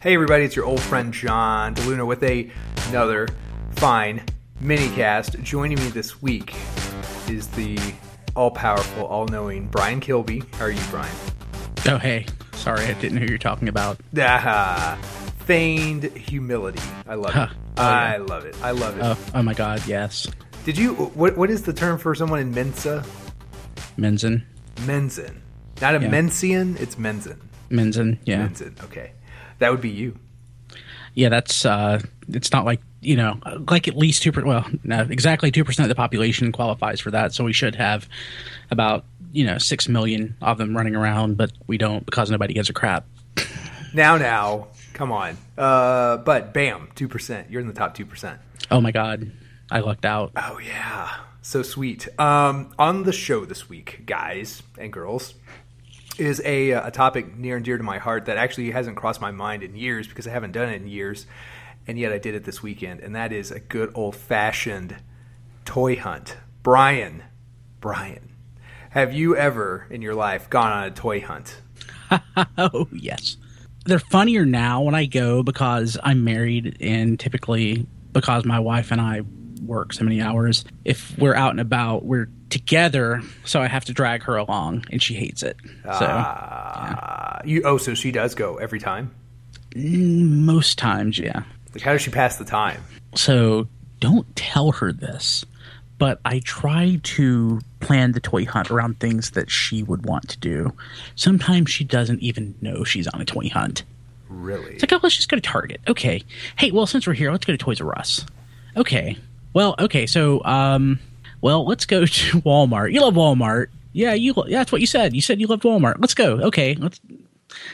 Hey, everybody, it's your old friend John DeLuna with a, another fine mini cast. Joining me this week is the all powerful, all knowing Brian Kilby. How are you, Brian? Oh, hey. Sorry, I didn't know who you're talking about. Ah, feigned humility. I love Huh. it. Oh, yeah. I love it. I love it. Oh, oh my God, yes. Did you, what, what is the term for someone in Mensa? Menzen. Menzen. Not a Yeah. Mencian, it's Menzen. Menzen, yeah. Menzen, okay. That would be you. Yeah, that's, uh, it's not like, you know, like at least 2%, well, no, exactly 2% of the population qualifies for that. So we should have about, you know, 6 million of them running around, but we don't because nobody gives a crap. Now, now, come on. Uh, but bam, 2%. You're in the top 2%. Oh my God, I lucked out. Oh yeah, so sweet. Um, on the show this week, guys and girls, is a uh, a topic near and dear to my heart that actually hasn't crossed my mind in years because I haven't done it in years, and yet I did it this weekend, and that is a good old fashioned toy hunt. Brian, Brian, have you ever in your life gone on a toy hunt? Oh, yes. They're funnier now when I go because I'm married and typically because my wife and I work so many hours, if we're out and about, we're together, so I have to drag her along and she hates it. So Uh, you oh, so she does go every time. most times, yeah. Like, how does she pass the time? So don't tell her this, but I try to plan the toy hunt around things that she would want to do. Sometimes she doesn't even know she's on a toy hunt. Really? It's like, oh, let's just go to Target. Okay. Hey, well, since we're here, let's go to Toys R Us. Okay. Well, okay. So, um, well, let's go to Walmart. You love Walmart. Yeah, you. Yeah, that's what you said. You said you loved Walmart. Let's go. Okay. Let's.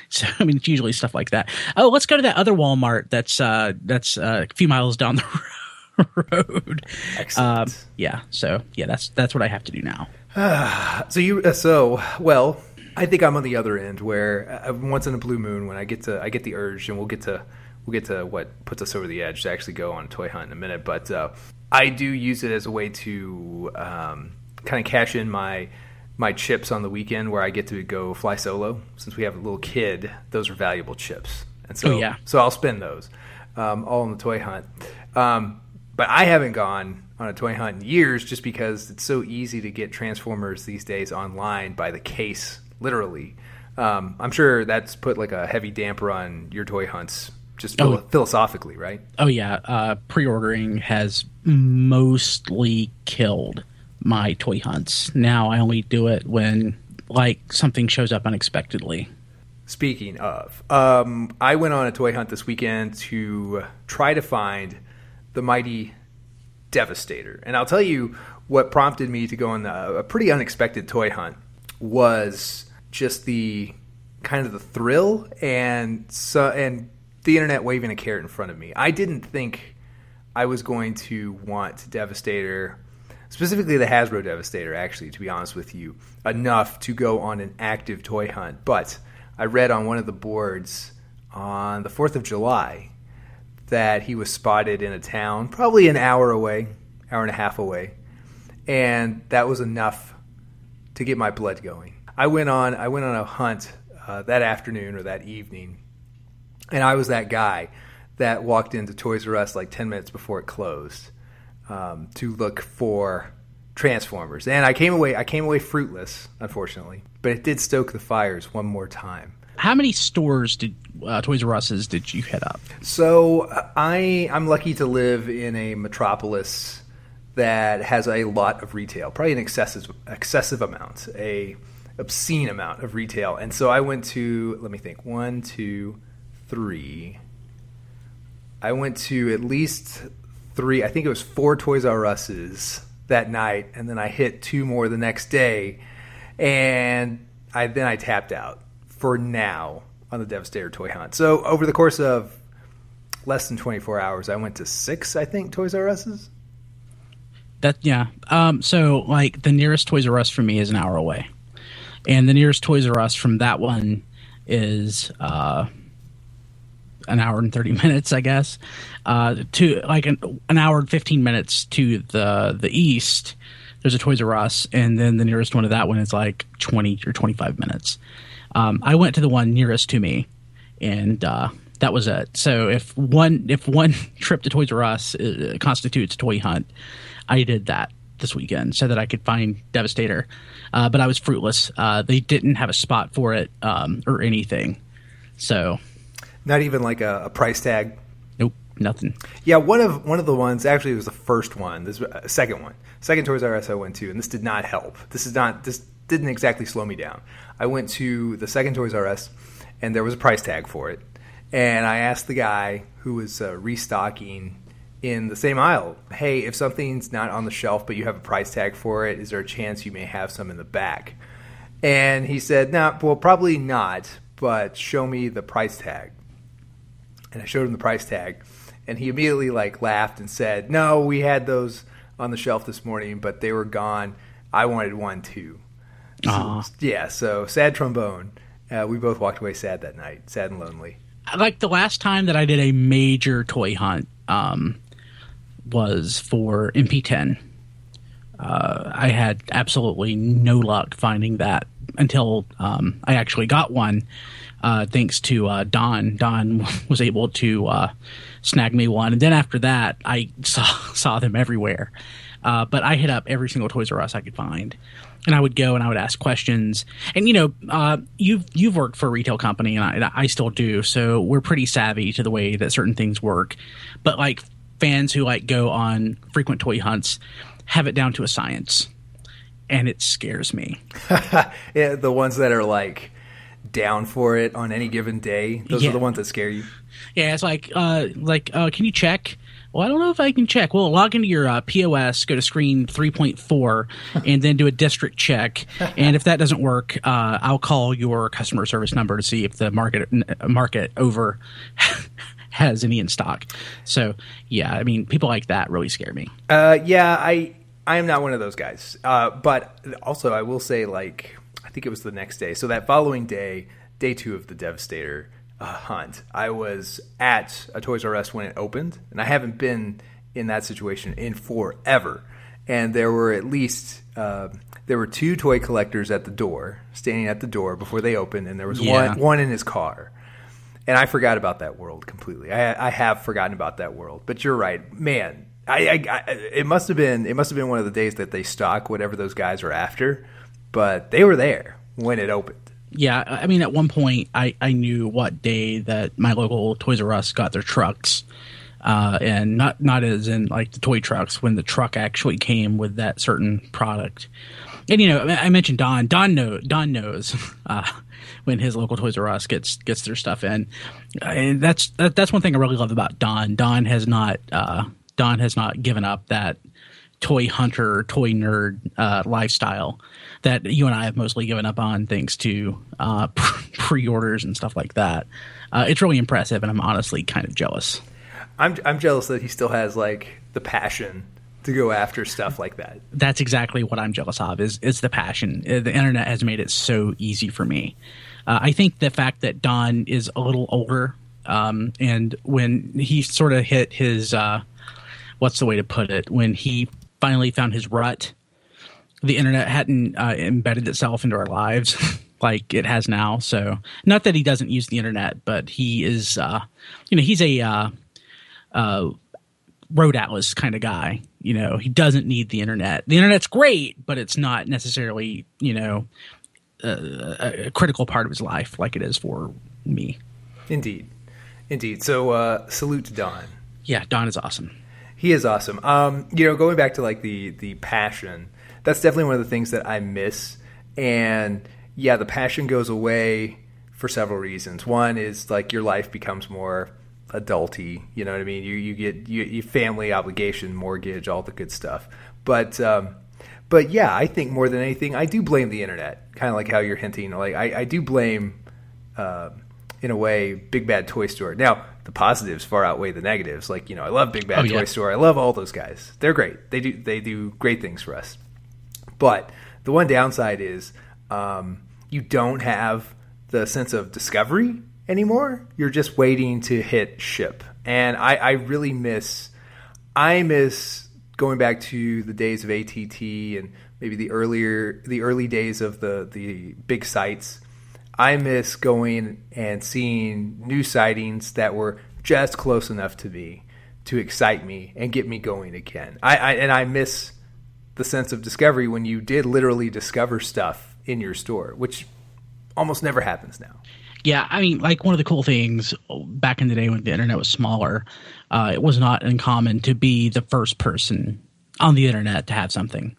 So, I mean, it's usually stuff like that. Oh, let's go to that other Walmart that's uh that's uh, a few miles down the road. Excellent. Um, yeah. So, yeah, that's that's what I have to do now. So you uh, so well. I think I'm on the other end where uh, once in a blue moon, when I get to I get the urge, and we'll get to we'll get to what puts us over the edge to actually go on a toy hunt in a minute. But uh, I do use it as a way to um, kind of cash in my my chips on the weekend where I get to go fly solo. Since we have a little kid, those are valuable chips, and so Oh, yeah. so I'll spend those um, all on the toy hunt. Um, but I haven't gone on a toy hunt in years just because it's so easy to get Transformers these days online by the case, literally. Um, I'm sure that's put like a heavy damper on your toy hunts, just Oh. philosophically, right? Oh yeah, uh, pre-ordering has mostly killed my toy hunts. Now I only do it when like something shows up unexpectedly. Speaking of, um, I went on a toy hunt this weekend to try to find the mighty Devastator. And I'll tell you what prompted me to go on a, a pretty unexpected toy hunt was just the kind of the thrill and so, and the internet waving a carrot in front of me. I didn't think I was going to want Devastator, specifically the Hasbro Devastator, actually, to be honest with you, enough to go on an active toy hunt. But I read on one of the boards on the 4th of July that he was spotted in a town, probably an hour away, hour and a half away. And that was enough to get my blood going. I went on I went on a hunt uh, that afternoon or that evening and I was that guy that walked into Toys R Us like 10 minutes before it closed um, to look for Transformers. And I came away I came away fruitless, unfortunately, but it did stoke the fires one more time. How many stores did uh, Toys R Us's did you hit up? So uh, I I'm lucky to live in a metropolis that has a lot of retail, probably an excessive excessive amount, a obscene amount of retail. And so I went to let me think one, two, three. I went to at least three. I think it was four Toys R Us's that night, and then I hit two more the next day, and I then I tapped out for now on the Devastator toy hunt. So over the course of less than 24 hours, I went to six, I think, Toys R Us's. That yeah. Um, so like the nearest Toys R Us for me is an hour away, and the nearest Toys R Us from that one is uh, an hour and thirty minutes, I guess. Uh, to like an, an hour and fifteen minutes to the the east. There's a Toys R Us, and then the nearest one to that one is like twenty or twenty five minutes. Um, I went to the one nearest to me, and uh, That was it. So if one if one trip to Toys R Us uh, constitutes a toy hunt, I did that this weekend so that I could find Devastator. Uh, but I was fruitless. Uh, they didn't have a spot for it um, or anything. So not even like a, a, price tag. Nope, nothing. Yeah, one of one of the ones actually it was the first one. This uh, second one, second Toys R Us I went to, and this did not help. This is not this didn't exactly slow me down. I went to the second Toys R Us, and there was a price tag for it. And I asked the guy who was uh, restocking in the same aisle, "Hey, if something's not on the shelf but you have a price tag for it, is there a chance you may have some in the back?" And he said, "No, nah, well, probably not, but show me the price tag." And I showed him the price tag, and he immediately like laughed and said, "No, we had those on the shelf this morning, but they were gone. I wanted one too." So, yeah, so sad trombone. Uh, we both walked away sad that night, sad and lonely. Like the last time that I did a major toy hunt um, was for MP10. Uh, I had absolutely no luck finding that until um, I actually got one. Uh, thanks to uh, Don. Don was able to uh, snag me one, and then after that, I saw saw them everywhere. Uh, but I hit up every single Toys R Us I could find, and I would go and I would ask questions. And you know, uh, you've you've worked for a retail company, and I, I, still do. So we're pretty savvy to the way that certain things work. But like fans who like go on frequent toy hunts have it down to a science, and it scares me. yeah, the ones that are like down for it on any given day, those yeah. are the ones that scare you. Yeah, it's like uh, like uh, can you check? Well, I don't know if I can check. Well, log into your uh, POS, go to screen 3.4, and then do a district check. And if that doesn't work, uh, I'll call your customer service number to see if the market market over has any in stock. So, yeah, I mean, people like that really scare me. Uh, yeah, I I am not one of those guys. Uh, but also, I will say, like, I think it was the next day. So that following day, day two of the Devastator uh, hunt. I was at a Toys R Us when it opened, and I haven't been in that situation in forever. And there were at least uh, there were two toy collectors at the door, standing at the door before they opened, and there was yeah. one one in his car. And I forgot about that world completely. I, I have forgotten about that world. But you're right, man. I, I, I, it must have been it must have been one of the days that they stock whatever those guys are after, but they were there when it opened yeah, I mean, at one point, I, I knew what day that my local Toys R Us got their trucks, uh, and not not as in like the toy trucks when the truck actually came with that certain product. And you know, I mentioned Don. Don know Don knows uh, when his local Toys R Us gets gets their stuff in, and that's that, that's one thing I really love about Don. Don has not uh, Don has not given up that toy hunter, toy nerd uh, lifestyle that you and I have mostly given up on thanks to uh, pre-orders and stuff like that. Uh, it's really impressive, and I'm honestly kind of jealous. I'm I'm jealous that he still has like the passion to go after stuff like that. That's exactly what I'm jealous of. Is is the passion? Uh, the internet has made it so easy for me. Uh, I think the fact that Don is a little older, um, and when he sort of hit his, uh, what's the way to put it? When he finally found his rut the internet hadn't uh, embedded itself into our lives like it has now. So, not that he doesn't use the internet, but he is, uh, you know, he's a uh, uh, road atlas kind of guy. You know, he doesn't need the internet. The internet's great, but it's not necessarily, you know, a, a critical part of his life like it is for me. Indeed, indeed. So, uh, salute to Don. Yeah, Don is awesome. He is awesome. Um, you know, going back to like the the passion that's definitely one of the things that I miss. And yeah, the passion goes away for several reasons. One is like your life becomes more adulty. You know what I mean? You you get you, family obligation, mortgage, all the good stuff. But um, but yeah, I think more than anything, I do blame the internet. Kind of like how you're hinting. Like I, I do blame, uh, in a way, Big Bad Toy Store. Now the positives far outweigh the negatives. Like you know, I love Big Bad oh, Toy yeah. Store. I love all those guys. They're great. They do they do great things for us. But the one downside is um, you don't have the sense of discovery anymore. You're just waiting to hit ship, and I, I really miss. I miss going back to the days of ATT and maybe the earlier the early days of the the big sites. I miss going and seeing new sightings that were just close enough to me to excite me and get me going again. I, I and I miss the sense of discovery when you did literally discover stuff in your store, which almost never happens now. Yeah, I mean, like one of the cool things back in the day when the internet was smaller, uh, it was not uncommon to be the first person on the internet to have something.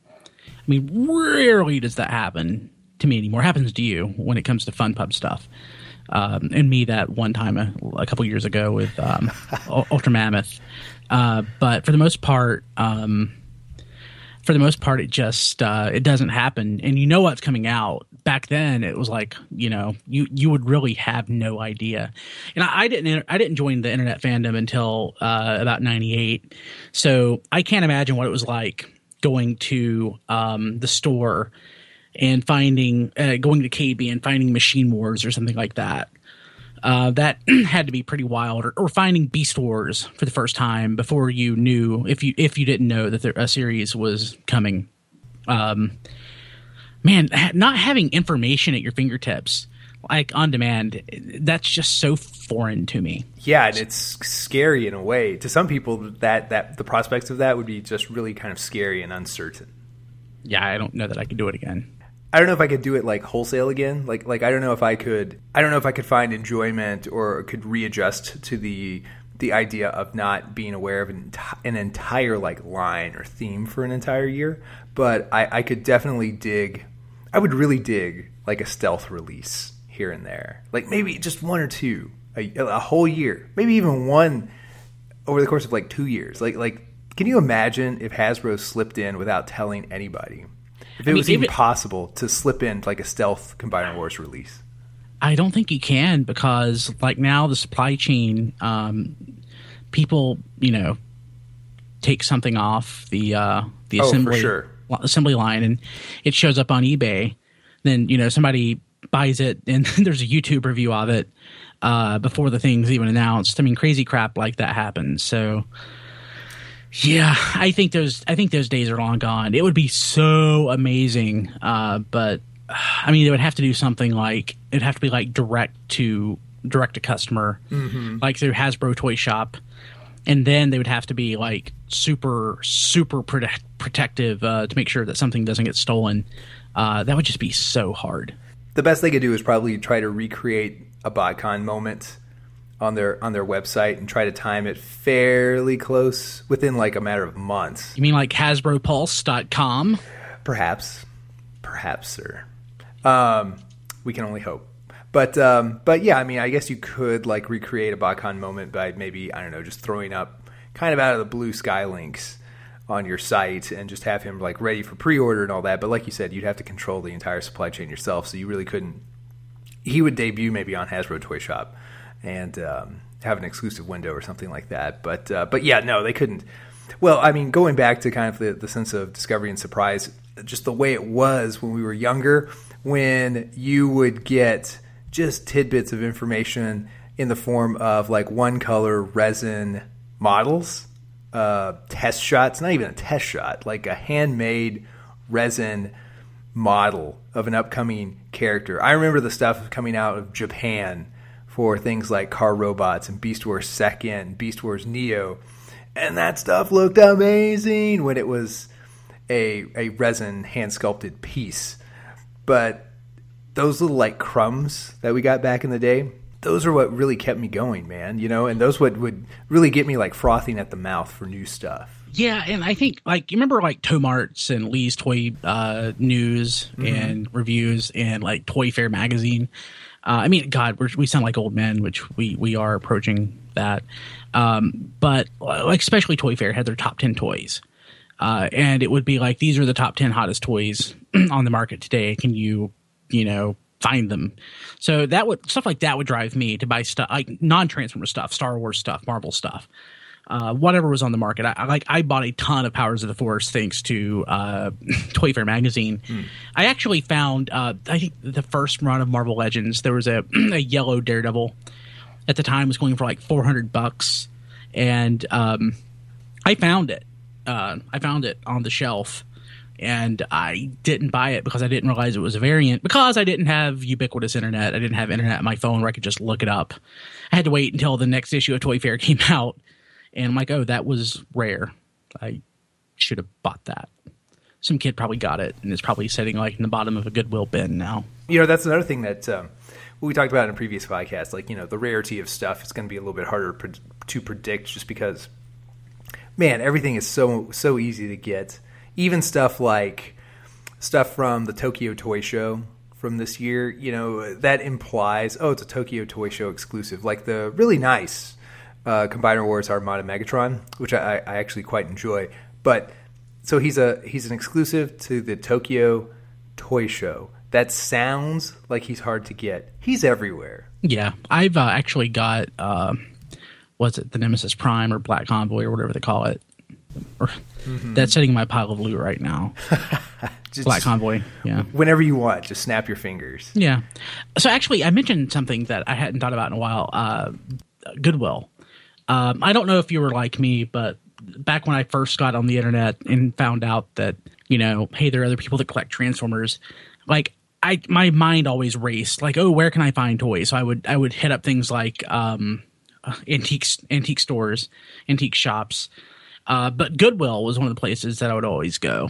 I mean, rarely does that happen to me anymore. It happens to you when it comes to fun pub stuff. Um, and me that one time a, a couple years ago with um, Ultra Mammoth. Uh, but for the most part, um, for the most part, it just uh, it doesn't happen, and you know what's coming out. Back then, it was like you know you you would really have no idea. And I, I didn't I didn't join the internet fandom until uh, about '98, so I can't imagine what it was like going to um, the store and finding uh, going to KB and finding Machine Wars or something like that. Uh, that had to be pretty wild, or, or, finding Beast Wars for the first time before you knew if you if you didn't know that there, a series was coming. Um, man, not having information at your fingertips, like on demand, that's just so foreign to me. Yeah, and it's scary in a way. To some people, that that the prospects of that would be just really kind of scary and uncertain. Yeah, I don't know that I could do it again. I don't know if I could do it like wholesale again. Like like I don't know if I could I don't know if I could find enjoyment or could readjust to the the idea of not being aware of an, an entire like line or theme for an entire year. But I, I could definitely dig. I would really dig like a stealth release here and there, like maybe just one or two a, a whole year, maybe even one over the course of like two years. Like like, can you imagine if Hasbro slipped in without telling anybody? If it I mean, was even possible to slip in like a stealth Combiner Wars release. I don't think you can because like now the supply chain, um, people you know take something off the uh, the oh, assembly sure. assembly line and it shows up on eBay. Then you know somebody buys it and there's a YouTube review of it uh, before the thing's even announced. I mean, crazy crap like that happens. So yeah, I think those I think those days are long gone. It would be so amazing, uh, but I mean, it would have to do something like it'd have to be like direct to direct to customer, mm-hmm. like through Hasbro Toy Shop, and then they would have to be like super super prote- protective uh, to make sure that something doesn't get stolen. Uh, that would just be so hard. The best they could do is probably try to recreate a BotCon moment on their on their website and try to time it fairly close within like a matter of months. You mean like HasbroPulse.com? Perhaps, perhaps, sir. Um, we can only hope. But um, but yeah, I mean, I guess you could like recreate a BotCon moment by maybe I don't know, just throwing up kind of out of the blue sky links on your site and just have him like ready for pre-order and all that. But like you said, you'd have to control the entire supply chain yourself, so you really couldn't. He would debut maybe on Hasbro Toy Shop and um, have an exclusive window or something like that. But uh, but yeah, no, they couldn't. Well, I mean, going back to kind of the, the sense of discovery and surprise, just the way it was when we were younger, when you would get just tidbits of information in the form of like one color resin models, uh, test shots, not even a test shot, like a handmade resin model of an upcoming character. I remember the stuff coming out of Japan for things like Car Robots and Beast Wars Second, Beast Wars Neo, and that stuff looked amazing when it was a a resin hand sculpted piece. But those little like crumbs that we got back in the day, those are what really kept me going, man. You know, and those would would really get me like frothing at the mouth for new stuff. Yeah, and I think like you remember like Tomarts and Lee's Toy uh, News mm-hmm. and reviews and like ToyFare magazine. Uh, I mean, God, we sound like old men, which we we are approaching that. Um, but like, especially ToyFare had their top ten toys, uh, and it would be like these are the top ten hottest toys on the market today. Can you, you know, find them? So that would stuff like that would drive me to buy stuff like non Transformer stuff, Star Wars stuff, Marvel stuff uh, whatever was on the market. I, I, like I bought a ton of Powers of the Force thanks to uh, ToyFare magazine. Mm. I actually found uh, I think the first run of Marvel Legends there was a, a yellow Daredevil at the time was going for like four hundred bucks, and um, I found it. Uh, I found it on the shelf and I didn't buy it because I didn't realize it was a variant because I didn't have ubiquitous internet. I didn't have internet on my phone where I could just look it up. I had to wait until the next issue of ToyFare came out, and I'm like, oh, that was rare. I should have bought that. Some kid probably got it and it's probably sitting like in the bottom of a Goodwill bin now. You know, that's another thing that um, we talked about in a previous podcast. Like, you know, the rarity of stuff is going to be a little bit harder pre- to predict just because, man, everything is so so easy to get. Even stuff like stuff from the Tokyo Toy Show from this year, you know, that implies, oh, it's a Tokyo Toy Show exclusive. Like the really nice uh, Combiner Wars Armada Megatron, which I, I actually quite enjoy. But so he's a he's an exclusive to the Tokyo Toy Show. That sounds like he's hard to get. He's everywhere. Yeah, I've uh, actually got uh, what's it, the Nemesis Prime or Black Convoy or whatever they call it. Mm-hmm. That's sitting in my pile of loot right now. just, Black Convoy. Yeah. Whenever you want, just snap your fingers. Yeah. So actually, I mentioned something that I hadn't thought about in a while. Uh, Goodwill. Um, I don't know if you were like me, but back when I first got on the internet and found out that you know, hey, there are other people that collect Transformers. Like I, my mind always raced. Like, oh, where can I find toys? So I would, I would hit up things like um, antique stores, antique shops. Uh, but Goodwill was one of the places that I would always go.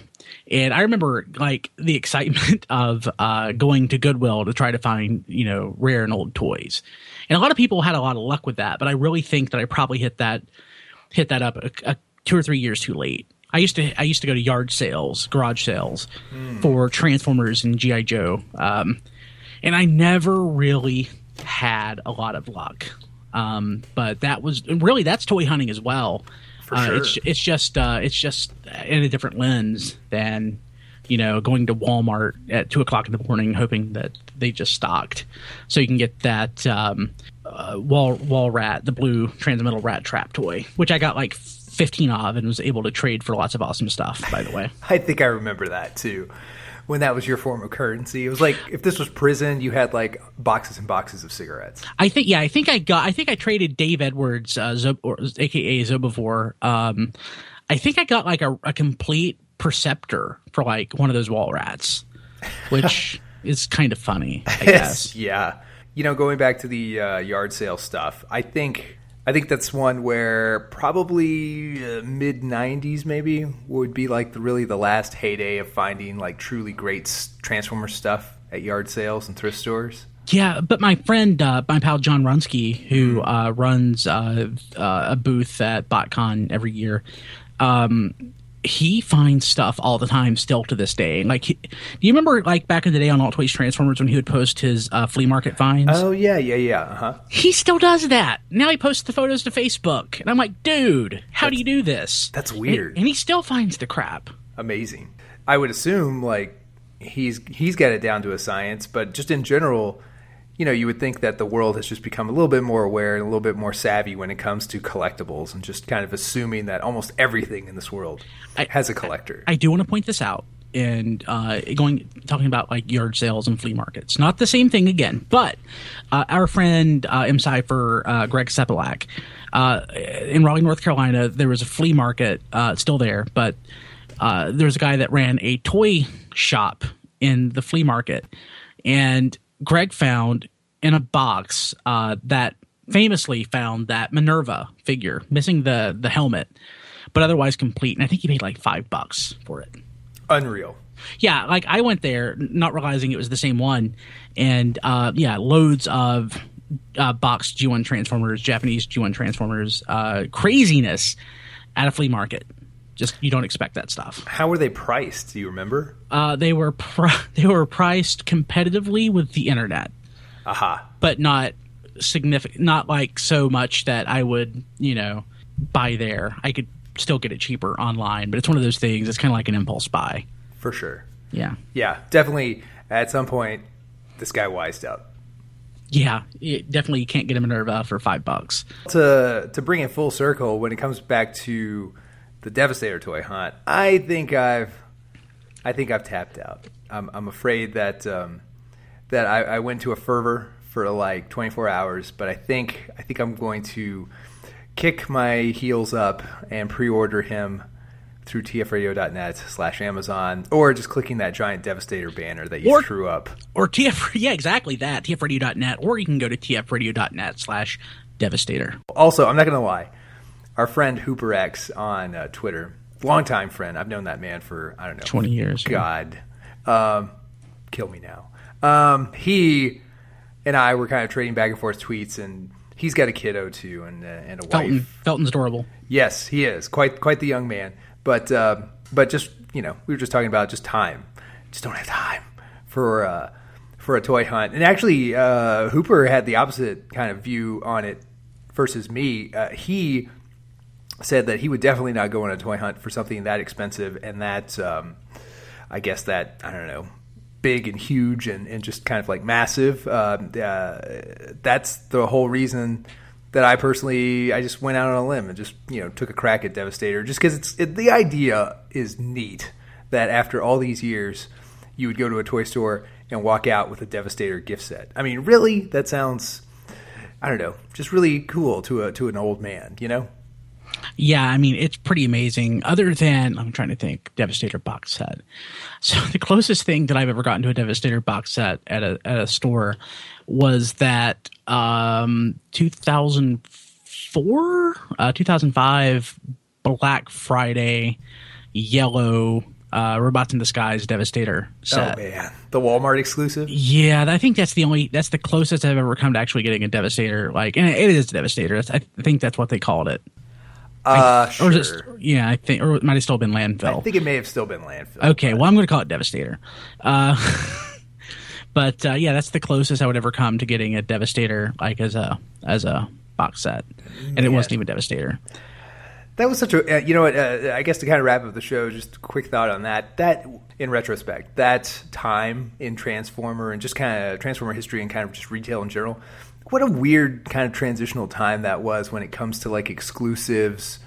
And I remember like the excitement of uh, going to Goodwill to try to find, you know, rare and old toys. And a lot of people had a lot of luck with that, but I really think that I probably hit that hit that up a, a, two or three years too late. I used to I used to go to yard sales, garage sales mm. for Transformers and GI Joe, um, and I never really had a lot of luck. Um, but that was really that's toy hunting as well. For uh, sure. It's it's just uh, it's just in a different lens than you know going to Walmart at two o'clock in the morning hoping that they just stocked, so you can get that um, uh, wall wall rat, the blue Transmetal rat trap toy, which I got like 15 of and was able to trade for lots of awesome stuff. By the way, I think I remember that too. When that was your form of currency, it was like if this was prison, you had like boxes and boxes of cigarettes. I think, yeah, I think I got, I think I traded Dave Edwards, uh, Zob, or, aka Zobivore. Um, I think I got like a, a complete Perceptor for like one of those wall rats, which is kind of funny, I guess. yeah you know, going back to the uh, yard sale stuff, I think I think that's one where probably uh, mid '90s maybe would be like the, really the last heyday of finding like truly great Transformer stuff at yard sales and thrift stores. Yeah, but my friend, uh, my pal John Runsky, who mm-hmm. uh, runs uh, uh, a booth at BotCon every year, um, he finds stuff all the time still to this day. Like, he, do you remember like back in the day on Alt Toys Transformers when he would post his uh, flea market finds? Oh yeah, yeah, yeah. Uh-huh. He still does that. Now he posts the photos to Facebook, and I'm like, dude, how that's, do you do this? That's weird. And, and he still finds the crap. Amazing. I would assume like he's he's got it down to a science, but just in general you know, you would think that the world has just become a little bit more aware and a little bit more savvy when it comes to collectibles and just kind of assuming that almost everything in this world I, has a collector. I, I, do want to point this out and uh, going talking about like yard sales and flea markets. Not the same thing again, but uh, our friend uh, M. Cypher, uh, Greg Sepelak, uh, in Raleigh, North Carolina, there was a flea market uh, still there, but uh, there was a guy that ran a toy shop in the flea market. And Greg found in a box uh, that famously found that Minerva figure missing the the helmet, but otherwise complete. And I think he paid like five bucks for it. Unreal. Yeah, like I went there not realizing it was the same one, and uh, yeah, loads of uh, boxed G1 Transformers, Japanese G1 Transformers, uh, craziness at a flea market just you don't expect that stuff. How were they priced? Do you remember? Uh, they were they were priced competitively with the internet. Aha. But not significant, not like so much that I would, you know, buy there. I could still get it cheaper online, but it's one of those things. It's kind of like an impulse buy. For sure. Yeah. Yeah, definitely. At some point, this guy wised up. Yeah, it, definitely you can't get him a Minerva for five bucks. To to bring it full circle, when it comes back to the Devastator toy hunt, I think I've I think I've tapped out. I'm, I'm afraid that um, that I, I, went to a fervor for like 24 hours, but I think I think I'm going to kick my heels up and pre-order him through tfradio.net slash Amazon, or just clicking that giant Devastator banner that you Or- threw up. Or TF, yeah, exactly that, tfradio.net, or you can go to tfradio.net slash devastator. Also, I'm not going to lie. Our friend HooperX on uh, Twitter, longtime friend. I've known that man for, I don't know, 20 years. God, um, kill me now. Um, he and I were kind of trading back and forth tweets, and he's got a kiddo too, and uh, and a Felton, wife. Felton's adorable. Yes, he is quite quite the young man. But uh, but just you know, we were just talking about just time. Just don't have time for uh, for a toy hunt. And actually, uh, Hooper had the opposite kind of view on it versus me. Uh, he said that he would definitely not go on a toy hunt for something that expensive and that um, I guess that I don't know big and huge and, and just kind of like massive. Um, uh, that's the whole reason that I personally I just went out on a limb and just you know took a crack at Devastator just because it's it, the idea is neat that after all these years you would go to a toy store and walk out with a Devastator gift set. I mean, really, that sounds I don't know, just really cool to a to an old man, you know. Yeah, I mean it's pretty amazing. Other than I'm trying to think, Devastator box set. So the closest thing that I've ever gotten to a Devastator box set at a at a store was that um, 2004, uh, 2005 Black Friday yellow uh, Robots in Disguise Devastator set. Oh man, the Walmart exclusive. Yeah, I think that's the only that's the closest I've ever come to actually getting a Devastator. Like, and it is a Devastator. I think that's what they called it. Uh, Or sure. it, yeah, I think, or it might have still been landfill. I think it may have still been landfill. okay, well, I'm going to call it Devastator. Uh, but uh, yeah, that's the closest I would ever come to getting a Devastator, like as a as a box set, and it wasn't even Devastator. That was such a, uh, you know what, uh, I guess to kind of wrap up the show, just a quick thought on that. That, in retrospect, that time in Transformer and just kind of Transformer history and kind of just retail in general, what a weird kind of transitional time that was when it comes to like exclusives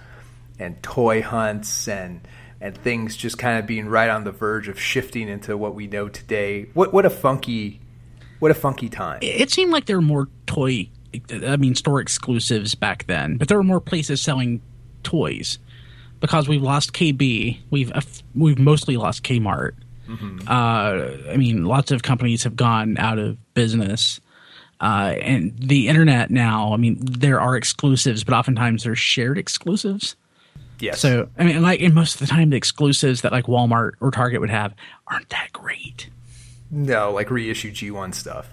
and toy hunts and and things just kind of being right on the verge of shifting into what we know today. What what a funky what a funky time. It seemed like there were more toy, I mean, store exclusives back then, but there were more places selling toys because we've lost KB. We've uh, we've mostly lost Kmart. Uh, I mean, lots of companies have gone out of business. Uh, and the internet now, I mean, there are exclusives, but oftentimes they're shared exclusives. Yes. So, I mean, like, and most of the time, the exclusives that like Walmart or Target would have aren't that great. no, like reissue G1 stuff.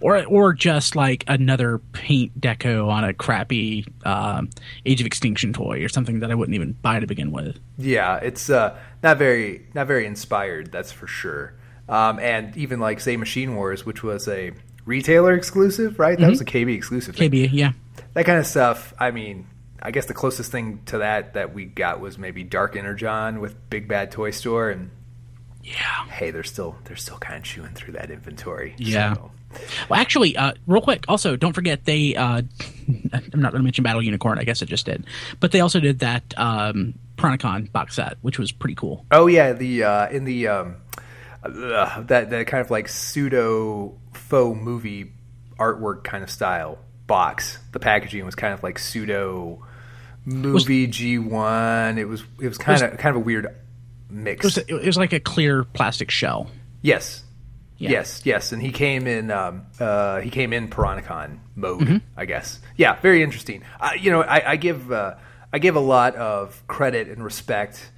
or or just like another paint deco on a crappy um, Age of Extinction toy or something that I wouldn't even buy to begin with. Yeah, it's uh, not very not very inspired. That's for sure. Um, and even like say Machine Wars, which was a retailer exclusive, right? That was a KB exclusive. thing. KB, yeah, That kind of stuff. I mean, I guess the closest thing to that that we got was maybe Dark Energon with Big Bad Toy Store, and yeah. hey, they're still they're still kind of chewing through that inventory. Yeah. So, Well, actually, uh, real quick, also don't forget they. Uh, I'm not going to mention Battle Unicorn. I guess I just did, but they also did that um, Chronicon box set, which was pretty cool. Oh yeah, the uh, in the um, uh, that that kind of like pseudo faux movie artwork kind of style box. The packaging was kind of like pseudo movie G one. It was it was kind of kind of a weird mix. It was, it was like a clear plastic shell. yes, Yeah. yes, yes. And he came in um, uh, he came in Piranacon mode, Mm-hmm. I guess. Yeah, very interesting. Uh, you know, I, I give uh, I give a lot of credit and respect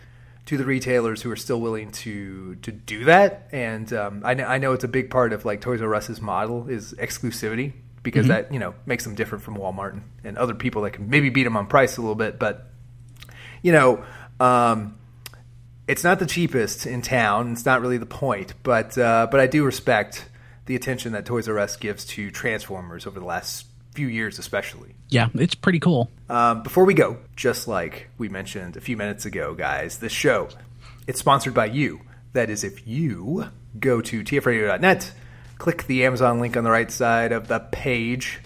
to the retailers who are still willing to to do that. And um, I, know, I know it's a big part of like Toys R Us's model is exclusivity because that you know makes them different from Walmart and, and other people that can maybe beat them on price a little bit. But you know, um, it's not the cheapest in town. It's not really the point, but uh, but I do respect the attention that Toys R Us gives to Transformers over the last few years, especially. Yeah, it's pretty cool. Um, before we go, just like we mentioned a few minutes ago, guys, this show it's sponsored by you. That is, if you go to tfradio.net, click the Amazon link on the right side of the page,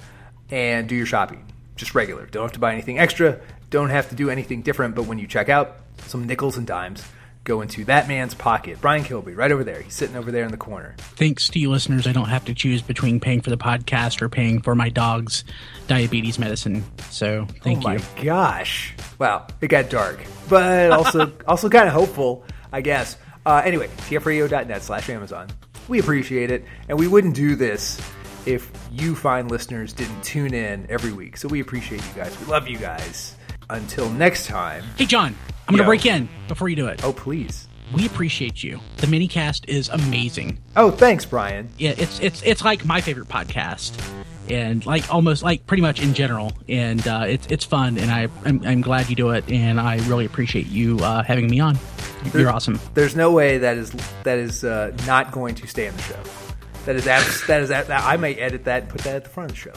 and do your shopping. Just regular. Don't have to buy anything extra. Don't have to do anything different. But when you check out, some nickels and dimes go into that man's pocket. Brian Kilby, right over there. He's sitting over there in the corner. Thanks to you listeners, I don't have to choose between paying for the podcast or paying for my dog's diabetes medicine. So thank you. oh you. my gosh! Wow, it got dark, but also also kind of hopeful, I guess. Uh, anyway, tfradio.net slash Amazon. We appreciate it, and we wouldn't do this if you fine listeners didn't tune in every week. So we appreciate you guys. We love you guys. Until next time. Hey, John, I'm going to break in before you do it. Oh, please. We appreciate you. The mini cast is amazing. Oh, thanks, Brian. Yeah, it's it's it's like my favorite podcast, and like almost like pretty much in general. And uh, it's it's fun, and I I'm, I'm glad you do it, and I really appreciate you uh, having me on. You're awesome. There's no way that is that is uh, not going to stay in the show. That is abs- that is that I may edit that and put that at the front of the show.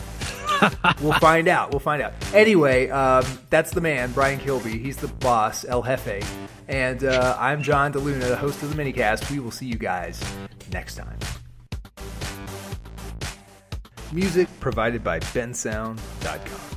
we'll find out. We'll find out. Anyway, um, that's the man, Brian Kilby. He's the boss, El Jefe, and uh, I'm John DeLuna, the host of the minicast. We will see you guys next time. Music provided by bensound.com.